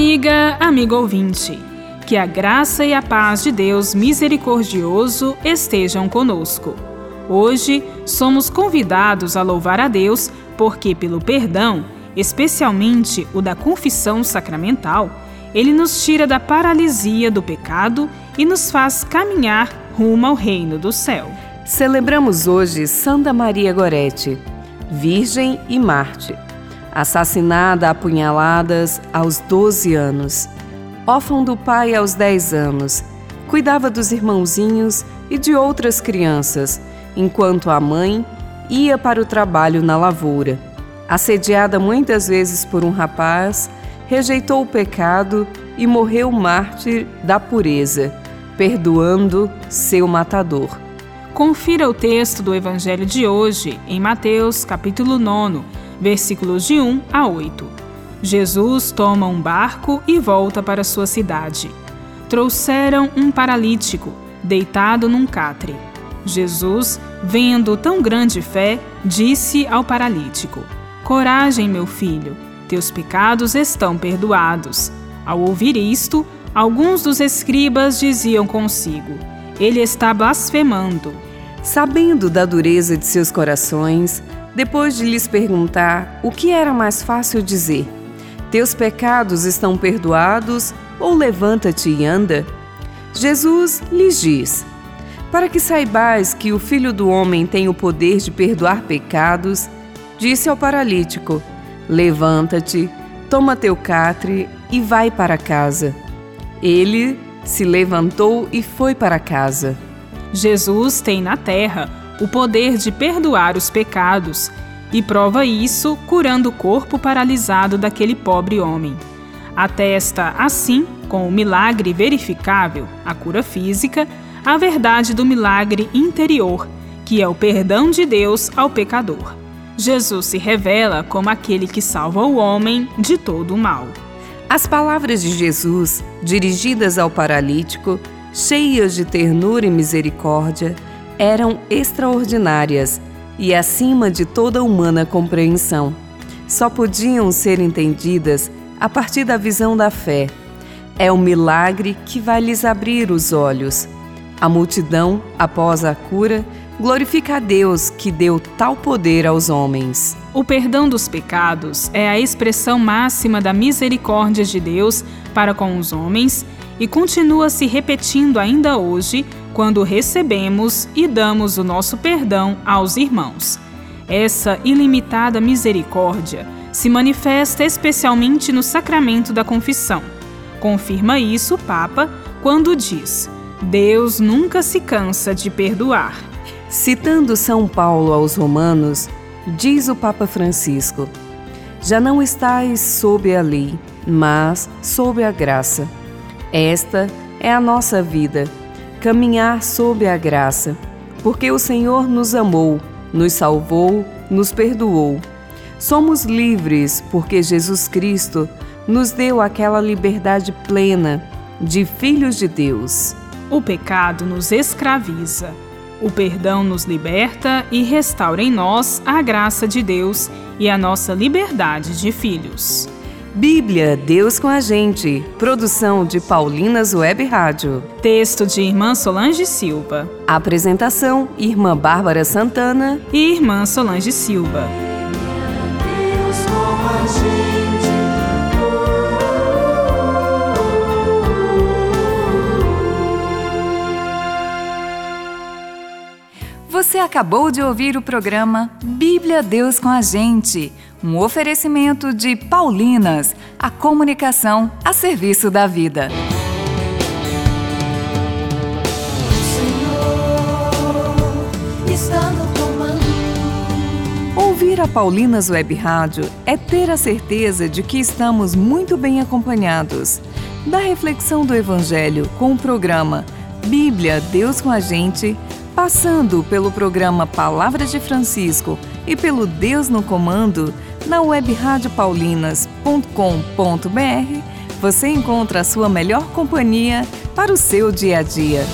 Amiga, amigo ouvinte, que a graça e a paz de Deus misericordioso estejam conosco. Hoje somos convidados a louvar a Deus porque, pelo perdão, especialmente o da confissão sacramental, ele nos tira da paralisia do pecado e nos faz caminhar rumo ao reino do céu. Celebramos hoje Santa Maria Gorete, Virgem e Marte assassinada a apunhaladas aos 12 anos, órfão do pai aos 10 anos, cuidava dos irmãozinhos e de outras crianças, enquanto a mãe ia para o trabalho na lavoura. Assediada muitas vezes por um rapaz, rejeitou o pecado e morreu mártir da pureza, perdoando seu matador. Confira o texto do evangelho de hoje em Mateus, capítulo 9 versículos de 1 a 8. Jesus toma um barco e volta para sua cidade. Trouxeram um paralítico, deitado num catre. Jesus, vendo tão grande fé, disse ao paralítico: Coragem, meu filho, teus pecados estão perdoados. Ao ouvir isto, alguns dos escribas diziam consigo: Ele está blasfemando. Sabendo da dureza de seus corações, depois de lhes perguntar o que era mais fácil dizer: Teus pecados estão perdoados ou levanta-te e anda? Jesus lhes diz: Para que saibais que o Filho do Homem tem o poder de perdoar pecados, disse ao paralítico: Levanta-te, toma teu catre e vai para casa. Ele se levantou e foi para casa. Jesus tem na terra o poder de perdoar os pecados e prova isso curando o corpo paralisado daquele pobre homem. Atesta, assim, com o milagre verificável, a cura física, a verdade do milagre interior, que é o perdão de Deus ao pecador. Jesus se revela como aquele que salva o homem de todo o mal. As palavras de Jesus, dirigidas ao paralítico, cheias de ternura e misericórdia, eram extraordinárias e acima de toda humana compreensão. Só podiam ser entendidas a partir da visão da fé. É o milagre que vai lhes abrir os olhos. A multidão, após a cura, glorifica a Deus que deu tal poder aos homens. O perdão dos pecados é a expressão máxima da misericórdia de Deus para com os homens e continua se repetindo ainda hoje quando recebemos e damos o nosso perdão aos irmãos. Essa ilimitada misericórdia se manifesta especialmente no sacramento da confissão. Confirma isso o Papa quando diz: Deus nunca se cansa de perdoar. Citando São Paulo aos Romanos, diz o Papa Francisco: Já não estáis sob a lei, mas sob a graça. Esta é a nossa vida caminhar sob a graça, porque o Senhor nos amou, nos salvou, nos perdoou. Somos livres porque Jesus Cristo nos deu aquela liberdade plena de filhos de Deus. O pecado nos escraviza. O perdão nos liberta e restaura em nós a graça de Deus e a nossa liberdade de filhos. Bíblia, Deus com a gente. Produção de Paulinas Web Rádio. Texto de Irmã Solange Silva. Apresentação: Irmã Bárbara Santana e Irmã Solange Silva. Acabou de ouvir o programa Bíblia Deus com a gente um oferecimento de Paulinas, a comunicação a serviço da vida. Ouvir a Paulinas Web Rádio é ter a certeza de que estamos muito bem acompanhados. Da reflexão do Evangelho com o programa Bíblia Deus com a Gente, passando pelo programa Palavras de Francisco e pelo Deus no Comando na webradiopaulinas.com.br você encontra a sua melhor companhia para o seu dia a dia.